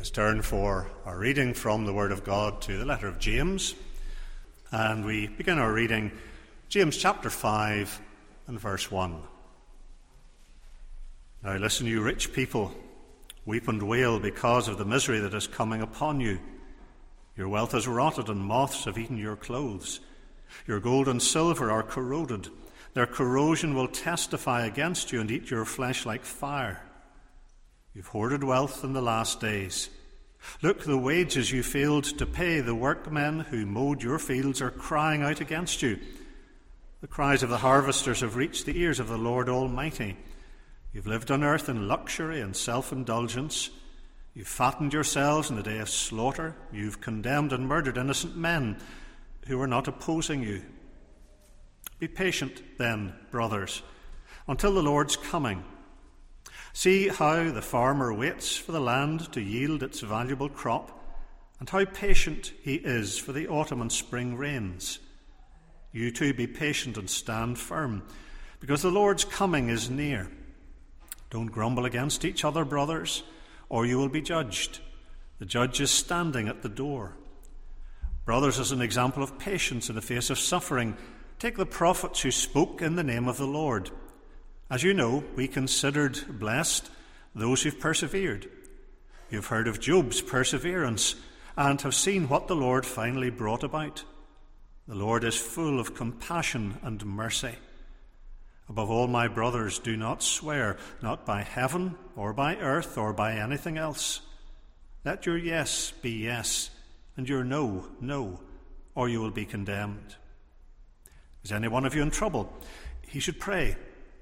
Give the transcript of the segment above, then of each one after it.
Let's turn for our reading from the Word of God to the letter of James. And we begin our reading, James chapter 5 and verse 1. Now listen, you rich people, weep and wail because of the misery that is coming upon you. Your wealth is rotted, and moths have eaten your clothes. Your gold and silver are corroded. Their corrosion will testify against you and eat your flesh like fire. You've hoarded wealth in the last days. Look, the wages you failed to pay the workmen who mowed your fields are crying out against you. The cries of the harvesters have reached the ears of the Lord Almighty. You've lived on earth in luxury and self indulgence. You've fattened yourselves in the day of slaughter. You've condemned and murdered innocent men who are not opposing you. Be patient, then, brothers, until the Lord's coming. See how the farmer waits for the land to yield its valuable crop, and how patient he is for the autumn and spring rains. You too be patient and stand firm, because the Lord's coming is near. Don't grumble against each other, brothers, or you will be judged. The judge is standing at the door. Brothers, as an example of patience in the face of suffering, take the prophets who spoke in the name of the Lord. As you know, we considered blessed those who've persevered. You've heard of Job's perseverance and have seen what the Lord finally brought about. The Lord is full of compassion and mercy. Above all, my brothers, do not swear, not by heaven or by earth or by anything else. Let your yes be yes, and your no, no, or you will be condemned. Is any one of you in trouble? He should pray.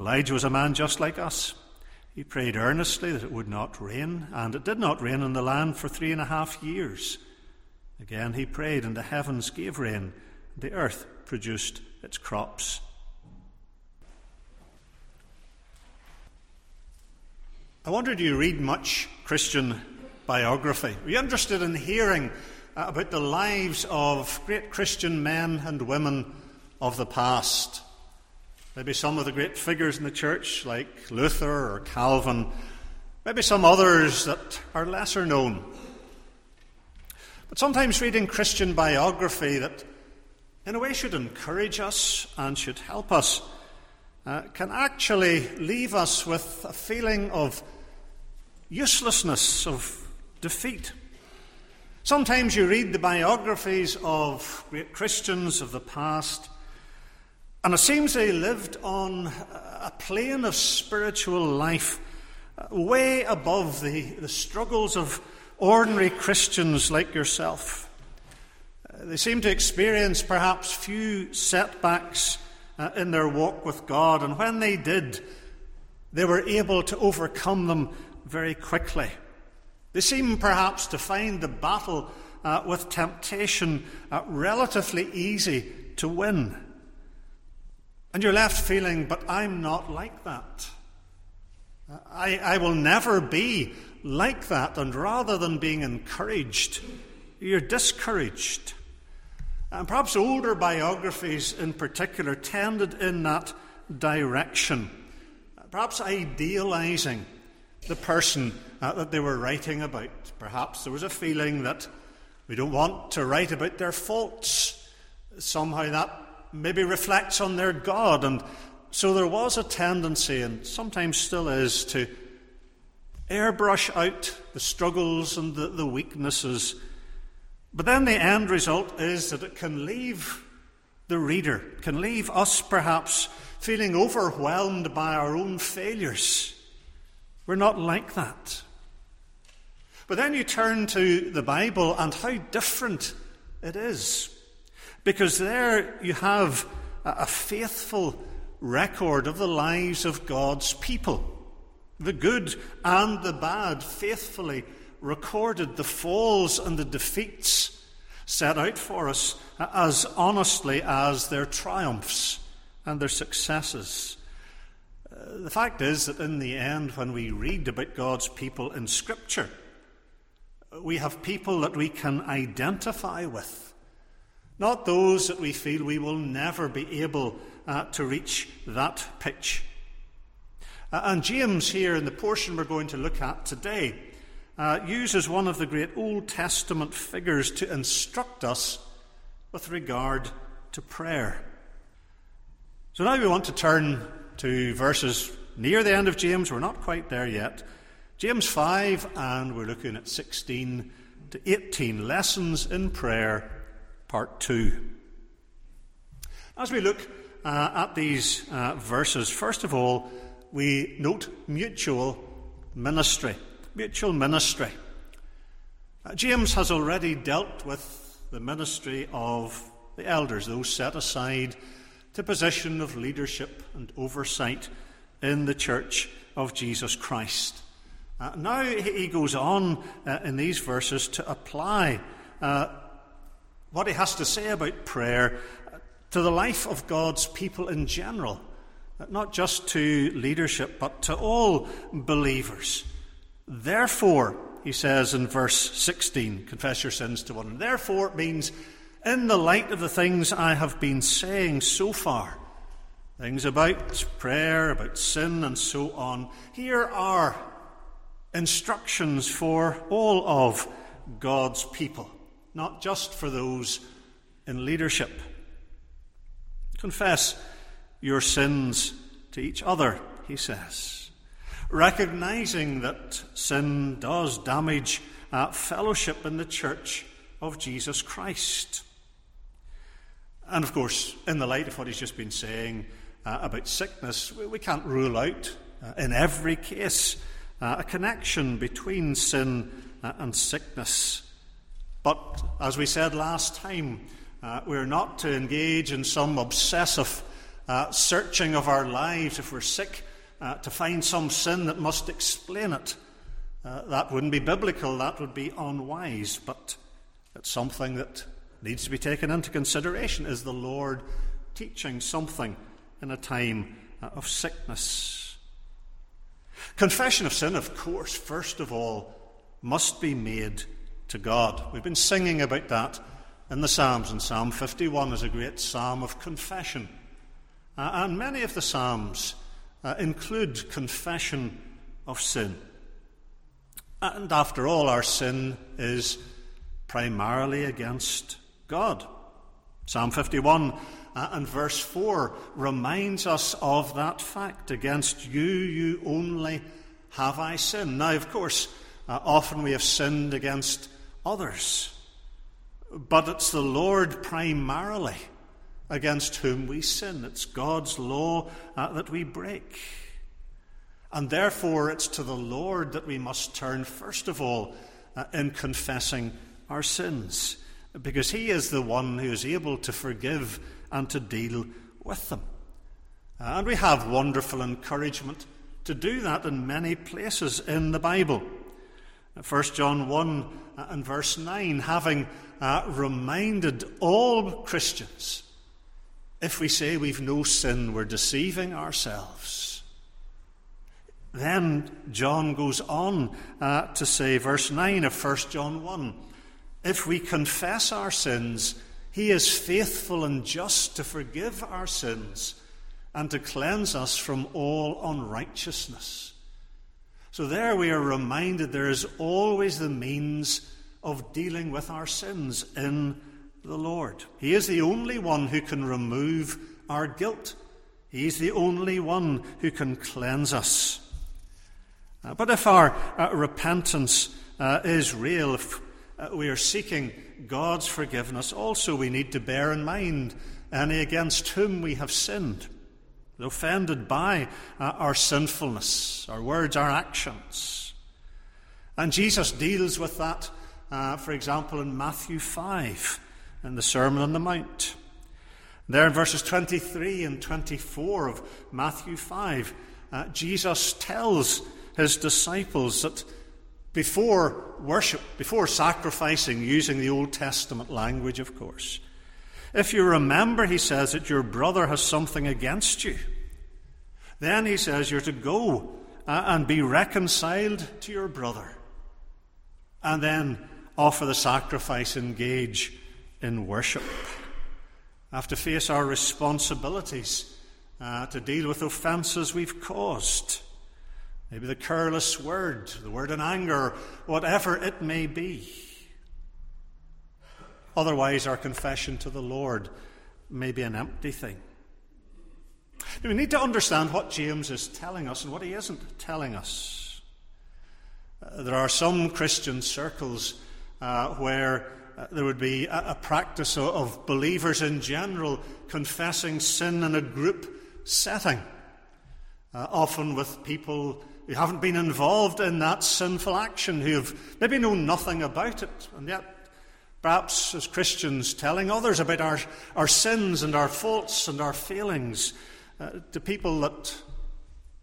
Elijah was a man just like us. He prayed earnestly that it would not rain, and it did not rain in the land for three and a half years. Again he prayed, and the heavens gave rain, and the earth produced its crops. I wonder do you read much Christian biography? Are you interested in hearing uh, about the lives of great Christian men and women of the past? Maybe some of the great figures in the church, like Luther or Calvin. Maybe some others that are lesser known. But sometimes reading Christian biography that, in a way, should encourage us and should help us uh, can actually leave us with a feeling of uselessness, of defeat. Sometimes you read the biographies of great Christians of the past and it seems they lived on a plane of spiritual life uh, way above the, the struggles of ordinary Christians like yourself. Uh, they seem to experience perhaps few setbacks uh, in their walk with God, and when they did, they were able to overcome them very quickly. They seem perhaps to find the battle uh, with temptation uh, relatively easy to win. And you're left feeling, but I'm not like that. I, I will never be like that. And rather than being encouraged, you're discouraged. And perhaps older biographies in particular tended in that direction, perhaps idealizing the person uh, that they were writing about. Perhaps there was a feeling that we don't want to write about their faults. Somehow that maybe reflects on their God. And so there was a tendency, and sometimes still is, to airbrush out the struggles and the, the weaknesses. But then the end result is that it can leave the reader, can leave us perhaps feeling overwhelmed by our own failures. We're not like that. But then you turn to the Bible and how different it is. Because there you have a faithful record of the lives of God's people. The good and the bad faithfully recorded the falls and the defeats set out for us as honestly as their triumphs and their successes. Uh, the fact is that in the end, when we read about God's people in Scripture, we have people that we can identify with, not those that we feel we will never be able uh, to reach that pitch. Uh, and James, here in the portion we're going to look at today, uh, uses one of the great Old Testament figures to instruct us with regard to prayer. So now we want to turn to verses near the end of James. We're not quite there yet. James 5, and we're looking at 16 to 18 Lessons in Prayer, Part 2. As we look uh, at these uh, verses, first of all, we note mutual ministry mutual ministry. Uh, James has already dealt with the ministry of the elders, those set aside to position of leadership and oversight in the church of Jesus Christ. Uh, now he goes on uh, in these verses to apply uh, what he has to say about prayer to the life of God's people in general, not just to leadership, but to all believers. Therefore, he says in verse 16, confess your sins to one. Therefore, it means, in the light of the things I have been saying so far, things about prayer, about sin, and so on, here are instructions for all of God's people, not just for those in leadership. Confess your sins to each other, he says recognizing that sin does damage uh, fellowship in the church of Jesus Christ. And of course, in the light of what he's just been saying uh, about sickness, we, we, can't rule out uh, in every case uh, a connection between sin uh, and sickness. But as we said last time, uh, we're not to engage in some obsessive searching of our lives if we're sick uh, to find some sin that must explain it. Uh, that wouldn't be biblical, that would be unwise, but it's something that needs to be taken into consideration. Is the Lord teaching something in a time uh, of sickness? Confession of sin, of course, first of all, must be made to God. We've been singing about that in the Psalms, and Psalm 51 is a great psalm of confession. Uh, and many of the Psalms uh, include confession of sin. And after all, our sin is primarily against God. Psalm 51 uh, and verse 4 reminds us of that fact. Against you, you only have I sinned. Now, of course, uh, often we have sinned against others, but it's the Lord primarily against whom we sin. It's God's law uh, that we break. And therefore, it's to the Lord that we must turn, first of all, uh, in confessing our sins, because He is the one who is able to forgive and to deal with them. And we have wonderful encouragement to do that in many places in the Bible. 1 John 1 uh, and verse 9, having uh, reminded all Christians if we say we've no sin, we're deceiving ourselves. Then John goes on uh, to say, verse 9 of 1 John 1 If we confess our sins, he is faithful and just to forgive our sins and to cleanse us from all unrighteousness. So there we are reminded there is always the means of dealing with our sins in the Lord. He is the only one who can remove our guilt. He's the only one who can cleanse us. Uh, but if our uh, repentance uh, is real, if uh, we are seeking God's forgiveness, also we need to bear in mind any against whom we have sinned, offended by uh, our sinfulness, our words, our actions. And Jesus deals with that, uh, for example, in Matthew 5 in the Sermon on the Mount. There in verses 23 and 24 of Matthew 5, uh, Jesus tells his disciples that before worship, before sacrificing, using the Old Testament language, of course. If you remember, he says that your brother has something against you, then he says you're to go uh, and be reconciled to your brother. And then offer the sacrifice, engage in worship. Have to face our responsibilities uh, to deal with offences we've caused. Maybe the careless word, the word in anger, whatever it may be. Otherwise, our confession to the Lord may be an empty thing. We need to understand what James is telling us and what he isn't telling us. Uh, there are some Christian circles uh, where uh, there would be a, a practice of, of, believers in general confessing sin in a group setting, uh, often with people who haven't been involved in that sinful action, who have maybe known nothing about it, and yet perhaps as Christians telling others about our, our sins and our faults and our failings uh, to people that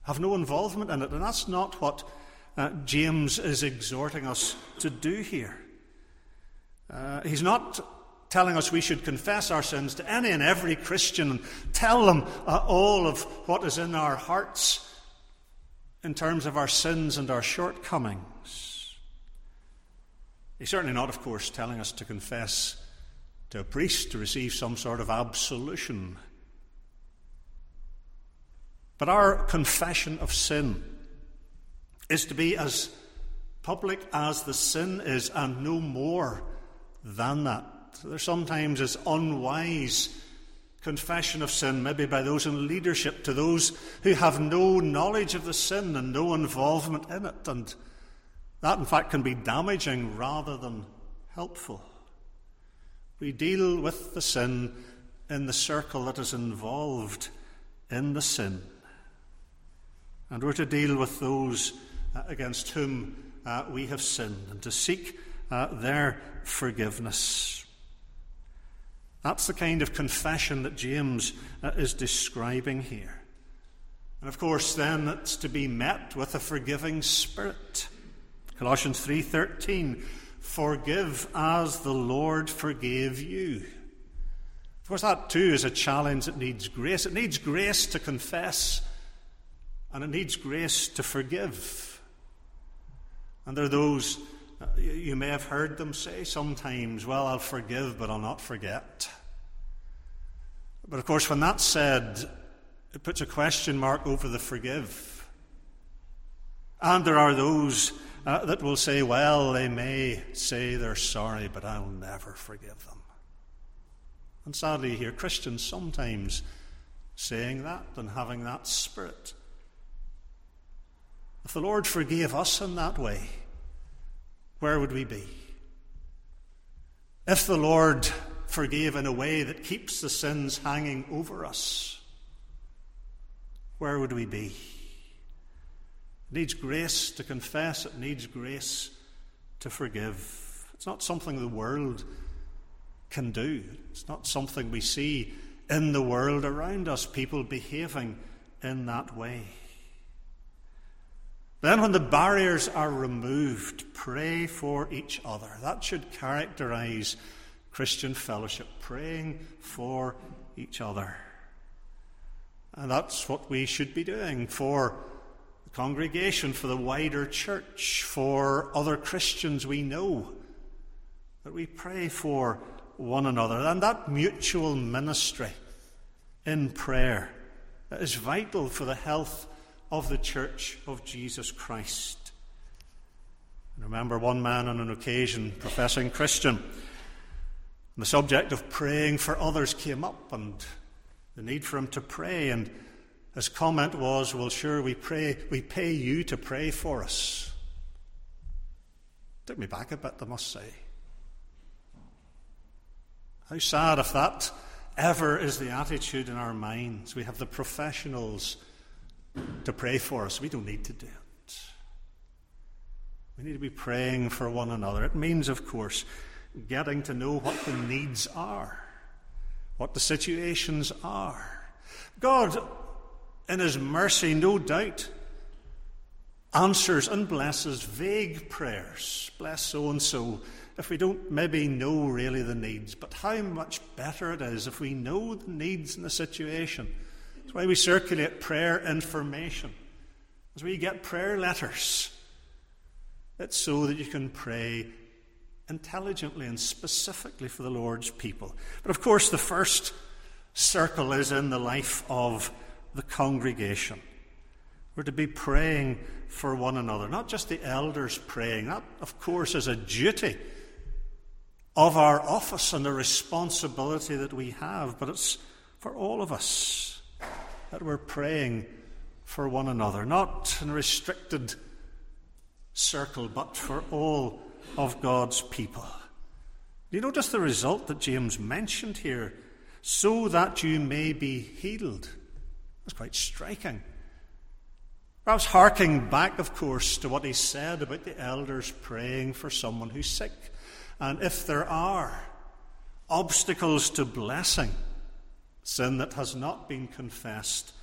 have no involvement in it. And that's not what uh, James is exhorting us to do here. Uh, he's not telling us we should confess our sins to any and every Christian and tell them uh, all of what is in our hearts in terms of our sins and our shortcomings. He's certainly not, of course, telling us to confess to a priest to receive some sort of absolution. But our confession of sin is to be as public as the sin is and no more than that. There sometimes is unwise confession of sin, maybe by those in leadership, to those who have no knowledge of the sin and no involvement in it. And that, in fact, can be damaging rather than helpful. We deal with the sin in the circle that is involved in the sin. And we're to deal with those uh, against whom uh, we have sinned and to seek uh, their forgiveness. That's the kind of confession that James is describing here. And of course, then it's to be met with a forgiving spirit. Colossians 3:13, "Forgive as the Lord forgave you." Of course, that too is a challenge that needs grace. It needs grace to confess, and it needs grace to forgive. And there are those uh, you may have heard them say sometimes, well, I'll forgive, but I'll not forget. But of course, when that's said, it puts a question mark over the forgive. And there are those uh, that will say, well, they may say they're sorry, but I'll never forgive them. And sadly, you hear Christians sometimes saying that and having that spirit. If the Lord forgave us in that way, where would we be? If the Lord forgave in a way that keeps the sins hanging over us, where would we be? It needs grace to confess, it needs grace to forgive. It's not something the world can do, it's not something we see in the world around us, people behaving in that way. Then, when the barriers are removed, pray for each other. That should characterize Christian fellowship, praying for each other. And that's what we should be doing for the congregation, for the wider church, for other Christians we know. That we pray for one another. And that mutual ministry in prayer is vital for the health of the Church of Jesus Christ. I remember one man on an occasion, professing Christian, and the subject of praying for others came up and the need for him to pray. And his comment was, Well, sure, we pray, we pay you to pray for us. Took me back a bit, I must say. How sad if that ever is the attitude in our minds. We have the professionals to pray for us. We don't need to do it. We need to be praying for one another. It means, of course, getting to know what the needs are, what the situations are. God, in His mercy, no doubt, answers and blesses vague prayers. Bless so and so. If we don't maybe know really the needs, but how much better it is if we know the needs in the situation. That's why we circulate prayer information. As we get prayer letters. It's so that you can pray intelligently and specifically for the Lord's people. But of course, the first circle is in the life of the congregation. We're to be praying for one another, not just the elders praying. That, of course, is a duty of our office and a responsibility that we have, but it's for all of us that we're praying for one another, not in a restricted circle, but for all of God's people. You notice the result that James mentioned here so that you may be healed. That's quite striking. Perhaps harking back, of course, to what he said about the elders praying for someone who's sick. And if there are obstacles to blessing, sin that has not been confessed,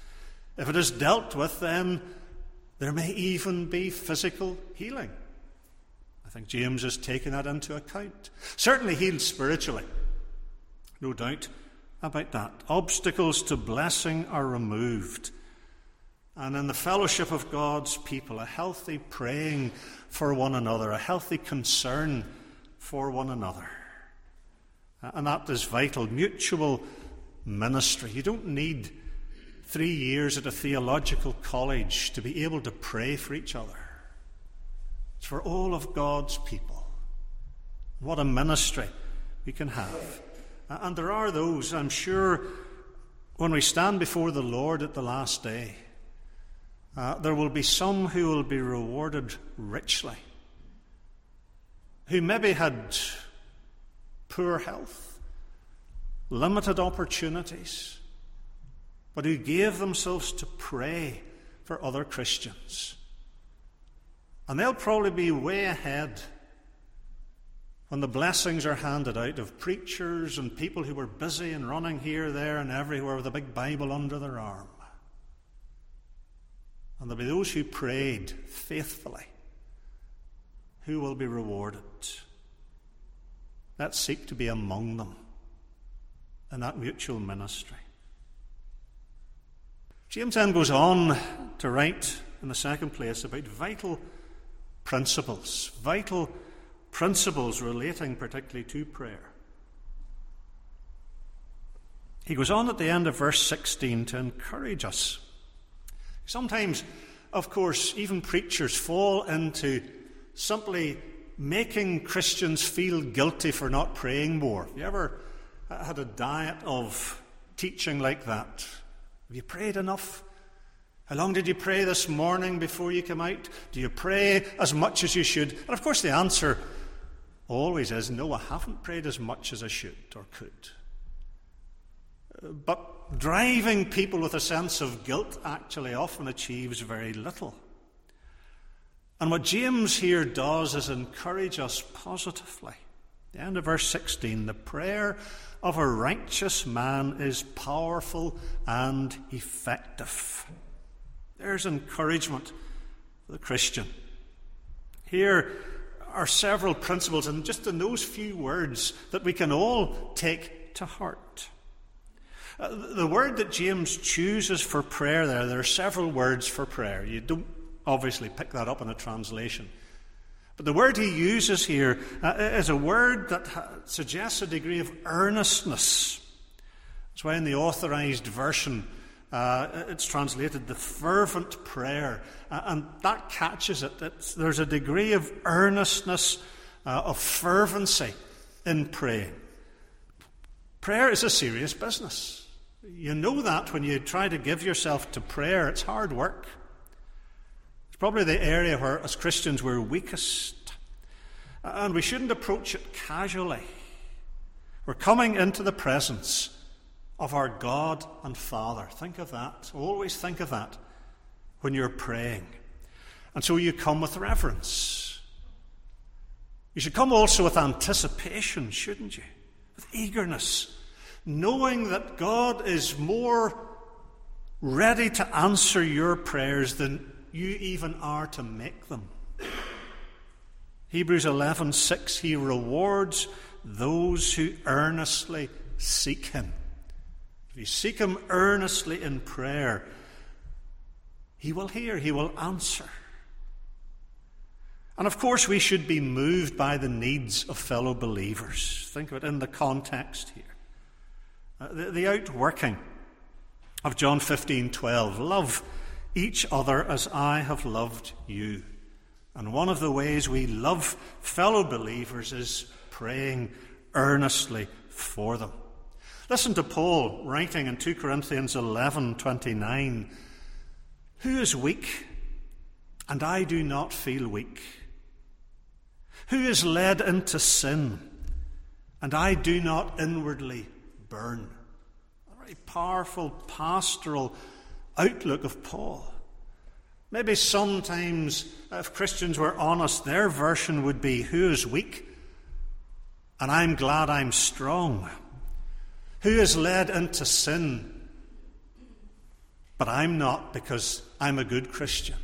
if it is dealt with, then there may even be physical healing. I think James has taken that into account. Certainly healed spiritually, no doubt about that. Obstacles to blessing are removed. And in the fellowship of God's people, a healthy praying for one another, a healthy concern for one another. And that is vital. Mutual ministry. You don't need three years at a theological college to be able to pray for each other. It's for all of God's people. What a ministry we can have. And there are those, I'm sure, when we stand before the Lord at the last day, uh, there will be some who will be rewarded richly, who maybe had poor health, limited opportunities, but who gave themselves to pray for other Christians. And they'll probably be way ahead when the blessings are handed out of preachers and people who were busy and running here, there, and everywhere with a big Bible under their arm. And there'll be those who prayed faithfully who will be rewarded. Let's seek to be among them in that mutual ministry. James then goes on to write in the second place about vital principles, vital principles relating particularly to prayer. He goes on at the end of verse 16 to encourage us. Sometimes, of course, even preachers fall into simply making Christians feel guilty for not praying more. Have you ever had a diet of teaching like that? Have you prayed enough? How long did you pray this morning before you came out? Do you pray as much as you should? And of course, the answer always is no, I haven't prayed as much as I should or could. But driving people with a sense of guilt actually often achieves very little. And what James here does is encourage us positively. The end of verse 16 the prayer of a righteous man is powerful and effective. There's encouragement for the Christian. Here are several principles, and just in those few words, that we can all take to heart. Uh, the word that James chooses for prayer there, there are several words for prayer. You don't obviously pick that up in a translation. But the word he uses here uh, is a word that suggests a degree of earnestness. That's why in the authorized version, uh, it's translated the fervent prayer, uh, and that catches it. It's, there's a degree of earnestness, uh, of fervency in praying. Prayer is a serious business. You know that when you try to give yourself to prayer, it's hard work. It's probably the area where, as Christians, we're weakest. And we shouldn't approach it casually. We're coming into the presence of our God and Father. Think of that. Always think of that when you're praying. And so you come with reverence. You should come also with anticipation, shouldn't you? With eagerness, knowing that God is more ready to answer your prayers than you even are to make them. Hebrews 11:6 He rewards those who earnestly seek him. If you seek him earnestly in prayer, he will hear, he will answer. And of course, we should be moved by the needs of fellow believers. Think of it in the context here. Uh, the, the outworking of John 15 12. Love each other as I have loved you. And one of the ways we love fellow believers is praying earnestly for them. Listen to Paul writing in 2 Corinthians 11:29. Who is weak and I do not feel weak? Who is led into sin and I do not inwardly burn? A very powerful pastoral outlook of Paul. Maybe sometimes, if Christians were honest, their version would be Who is weak? And I'm glad I'm strong. Who is led into sin? But I'm not because I'm a good Christian.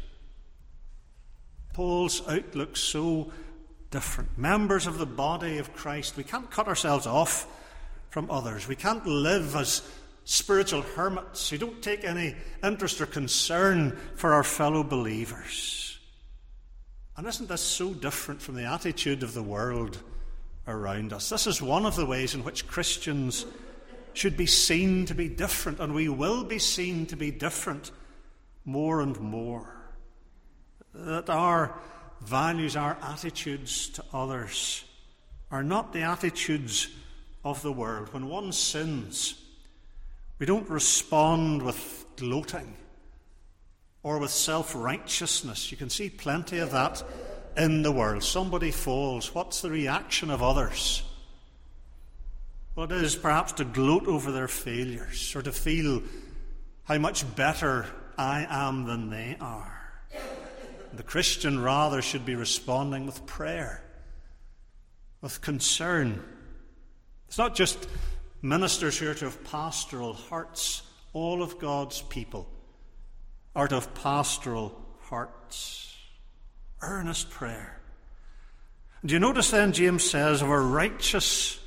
Paul's outlook so different. Members of the body of Christ, we can't cut ourselves off from others. We can't live as spiritual hermits who don't take any interest or concern for our fellow believers. And isn't this so different from the attitude of the world around us? This is one of the ways in which Christians should be seen to be different, and we will be seen to be different more and more. That our values, our attitudes to others are not the attitudes of the world. When one sins, we don't respond with gloating or with self righteousness. You can see plenty of that in the world. Somebody falls. What's the reaction of others? Well, it is perhaps to gloat over their failures or to feel how much better I am than they are. The Christian rather should be responding with prayer, with concern. It's not just Ministers who are to have pastoral hearts, all of God's people are to have pastoral hearts. Earnest prayer. Do you notice then, James says, of a righteous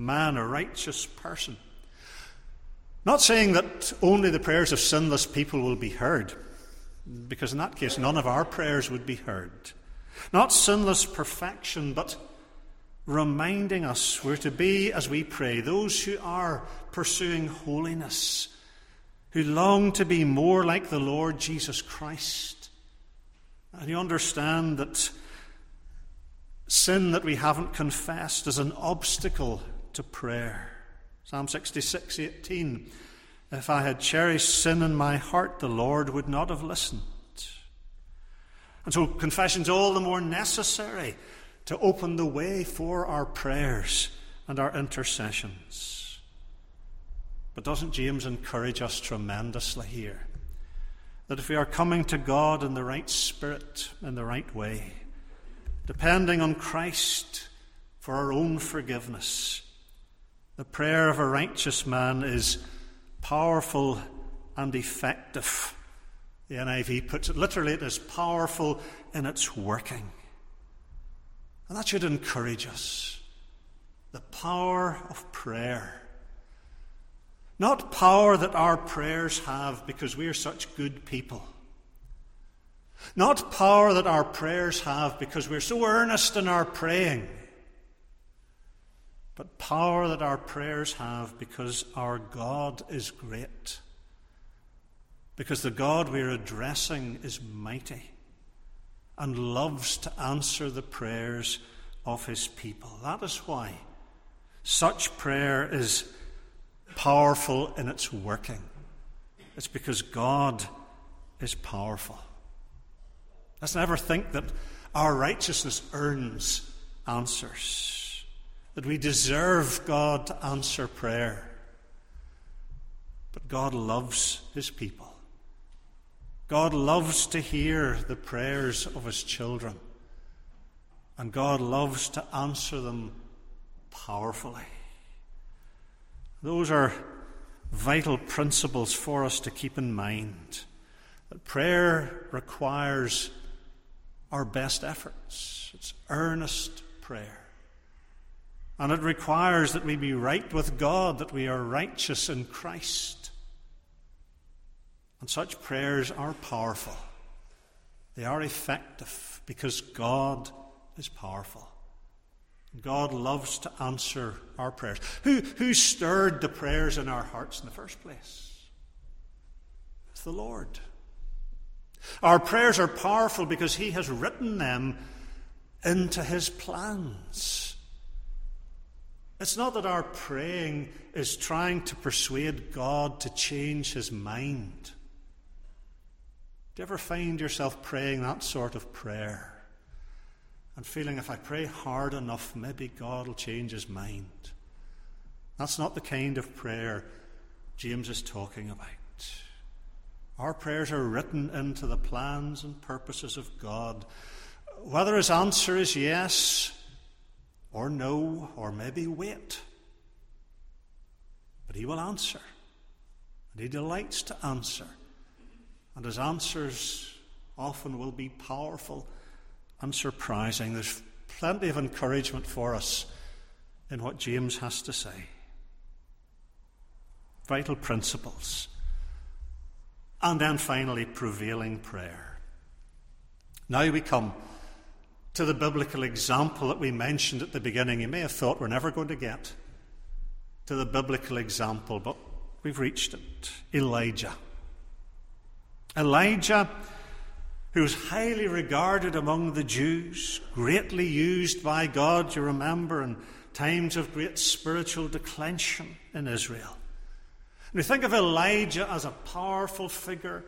man, a righteous person? Not saying that only the prayers of sinless people will be heard, because in that case, none of our prayers would be heard. Not sinless perfection, but reminding us we're to be, as we pray, those who are pursuing holiness, who long to be more like the Lord Jesus Christ. And you understand that sin that we haven't confessed is an obstacle to prayer. Psalm 66 18. If I had cherished sin in my heart, the Lord would not have listened. And so confession's all the more necessary to open the way for our prayers and our intercessions. But doesn't James encourage us tremendously here? That if we are coming to God in the right spirit, in the right way, depending on Christ for our own forgiveness, the prayer of a righteous man is powerful and effective. The NIV puts it literally, it is powerful in its working. And that should encourage us. The power of prayer. Not power that our prayers have because we are such good people. Not power that our prayers have because we're so earnest in our praying. But power that our prayers have because our God is great. Because the God we're addressing is mighty and loves to answer the prayers of his people. That is why such prayer is powerful in its working. It's because God is powerful. Let's never think that our righteousness earns answers, that we deserve God to answer prayer. But God loves his people. God loves to hear the prayers of his children, and God loves to answer them powerfully. Those are vital principles for us to keep in mind. that prayer requires our best efforts. It's earnest prayer. And it requires that we be right with God, that we are righteous in Christ. And such prayers are powerful. They are effective because God is powerful. God loves to answer our prayers. Who, who stirred the prayers in our hearts in the first place? It's the Lord. Our prayers are powerful because He has written them into His plans. It's not that our praying is trying to persuade God to change His mind. Do you ever find yourself praying that sort of prayer? and feeling if I pray hard enough, maybe God will change his mind. That's not the kind of prayer James is talking about. Our prayers are written into the plans and purposes of God. Whether his answer is yes or no, or maybe wait. But he will answer. And he delights to answer. And his answers often will be powerful and surprising. There's plenty of encouragement for us in what James has to say. Vital principles. And then finally, prevailing prayer. Now we come to the biblical example that we mentioned at the beginning. You may have thought we're never going to get to the biblical example, but we've reached it Elijah. Elijah who was highly regarded among the Jews, greatly used by God, you remember, in times of great spiritual declension in Israel. And we think of Elijah as a powerful figure,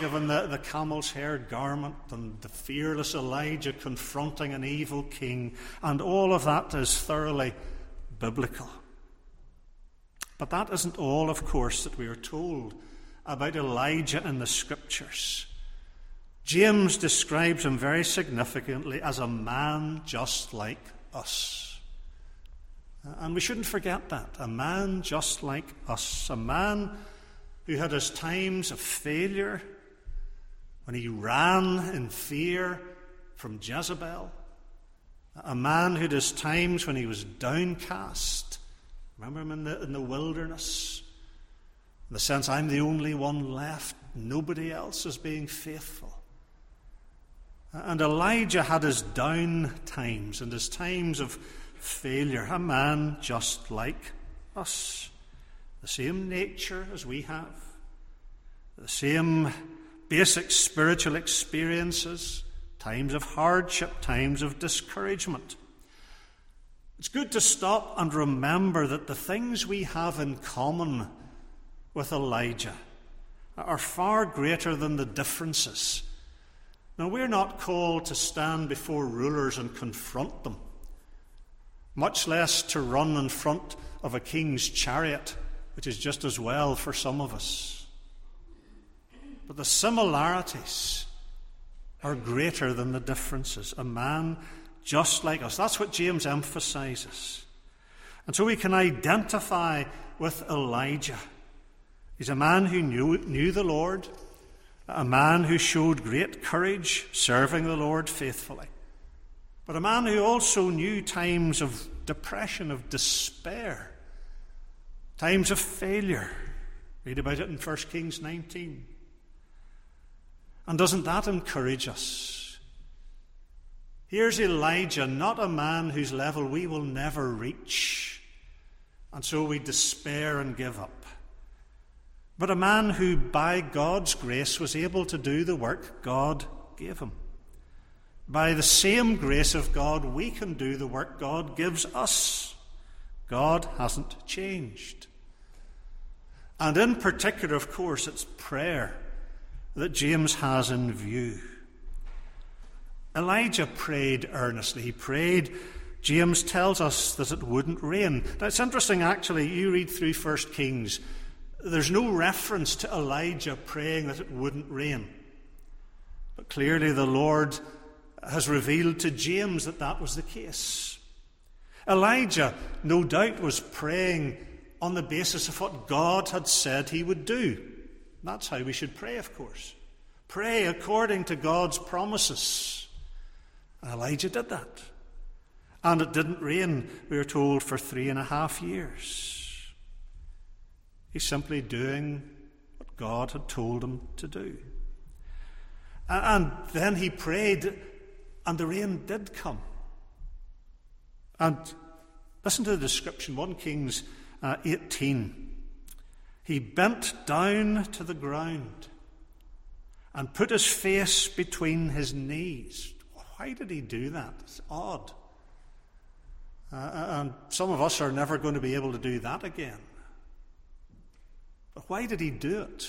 given the, the camel's hair garment and the fearless Elijah confronting an evil king, and all of that is thoroughly biblical. But that isn't all, of course, that we are told about Elijah in the scriptures. James describes him very significantly as a man just like us. And we shouldn't forget that. A man just like us. A man who had his times of failure when he ran in fear from Jezebel. A man who had his times when he was downcast. Remember him in the, in the wilderness? In the sense, I'm the only one left. Nobody else is being faithful. And Elijah had his down times and his times of failure. A man just like us, the same nature as we have, the same basic spiritual experiences, times of hardship, times of discouragement. It's good to stop and remember that the things we have in common with Elijah are far greater than the differences. Now, we're not called to stand before rulers and confront them, much less to run in front of a king's chariot, which is just as well for some of us. But the similarities are greater than the differences. A man just like us. That's what James emphasizes. And so we can identify with Elijah. He's a man who knew, knew the Lord a man who showed great courage serving the Lord faithfully, but a man who also knew times of depression, of despair, times of failure. Read about it in 1 Kings 19. And doesn't that encourage us? Here's Elijah, not a man whose level we will never reach, and so we despair and give up but a man who, by God's grace, was able to do the work God gave him. By the same grace of God, we can do the work God gives us. God hasn't changed. And in particular, of course, it's prayer that James has in view. Elijah prayed earnestly. He prayed. James tells us that it wouldn't rain. Now, it's interesting, actually. You read through 1 Kings there's no reference to Elijah praying that it wouldn't rain. But clearly, the Lord has revealed to James that that was the case. Elijah, no doubt, was praying on the basis of what God had said he would do. That's how we should pray, of course. Pray according to God's promises. And Elijah did that. And it didn't rain, we are told, for three and a half years. He's simply doing what God had told him to do. And then he prayed, and the rain did come. And listen to the description 1 Kings 18. He bent down to the ground and put his face between his knees. Why did he do that? It's odd. Uh, and some of us are never going to be able to do that again. But why did he do it?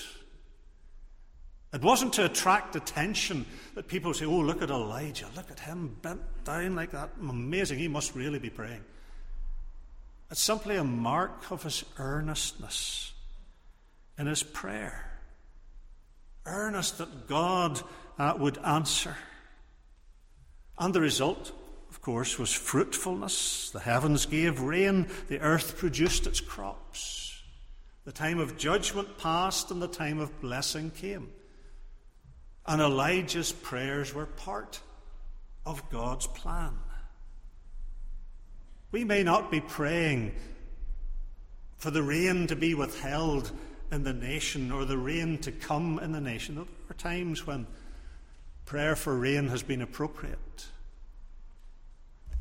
It wasn't to attract attention that people say, oh, look at Elijah, look at him bent down like that. Amazing, he must really be praying. It's simply a mark of his earnestness in his prayer. Earnest that God uh, would answer. And the result, of course, was fruitfulness. The heavens gave rain, the earth produced its crops. The time of judgment passed, and the time of blessing came. And Elijah's prayers were part of God's plan. We may not be praying for the rain to be withheld in the nation or the rain to come in the nation. There are times when prayer for rain has been appropriate.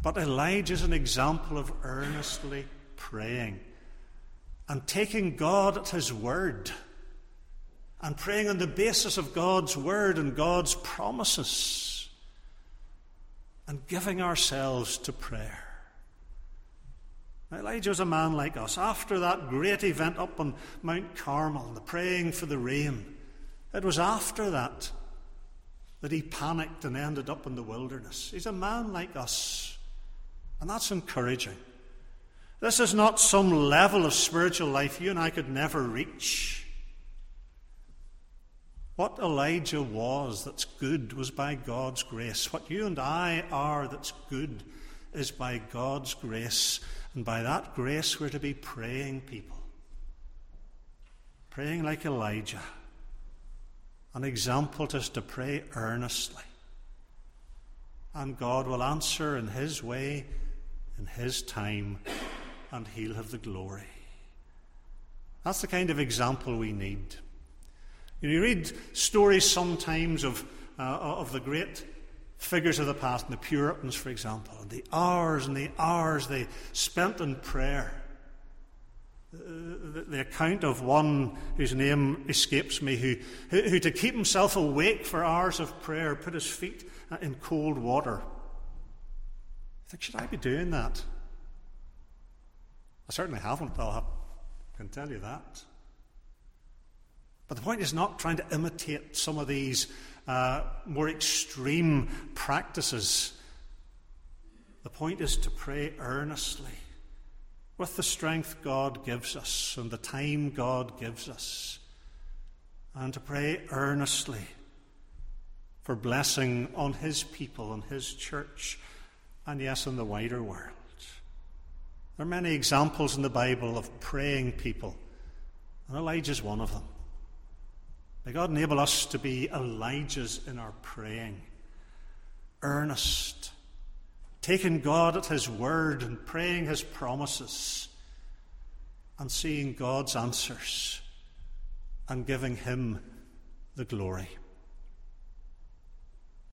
But Elijah is an example of earnestly praying and taking God at His word and praying on the basis of God's word and God's promises and giving ourselves to prayer. Elijah was a man like us. After that great event up on Mount Carmel, the praying for the rain, it was after that that he panicked and ended up in the wilderness. He's a man like us, and that's encouraging. This is not some level of spiritual life you and I could never reach. What Elijah was that's good was by God's grace. What you and I are that's good is by God's grace. And by that grace, we're to be praying people. Praying like Elijah. An example to us to pray earnestly. And God will answer in His way, in His time, and He'll have the glory. That's the kind of example we need. You read stories sometimes of, uh, of the great figures of the past, and the Puritans, for example, and the hours and the hours they spent in prayer. The, the, account of one whose name escapes me, who, who, who, to keep himself awake for hours of prayer, put his feet in cold water. I think, should I be doing that? I certainly haven't, I can tell you that. But the point is not trying to imitate some of these uh, more extreme practices. The point is to pray earnestly with the strength God gives us and the time God gives us, and to pray earnestly for blessing on His people and His church, and yes, in the wider world. There are many examples in the Bible of praying people, and Elijah is one of them. May God enable us to be Elijahs in our praying, earnest, taking God at His word and praying His promises, and seeing God's answers and giving Him the glory.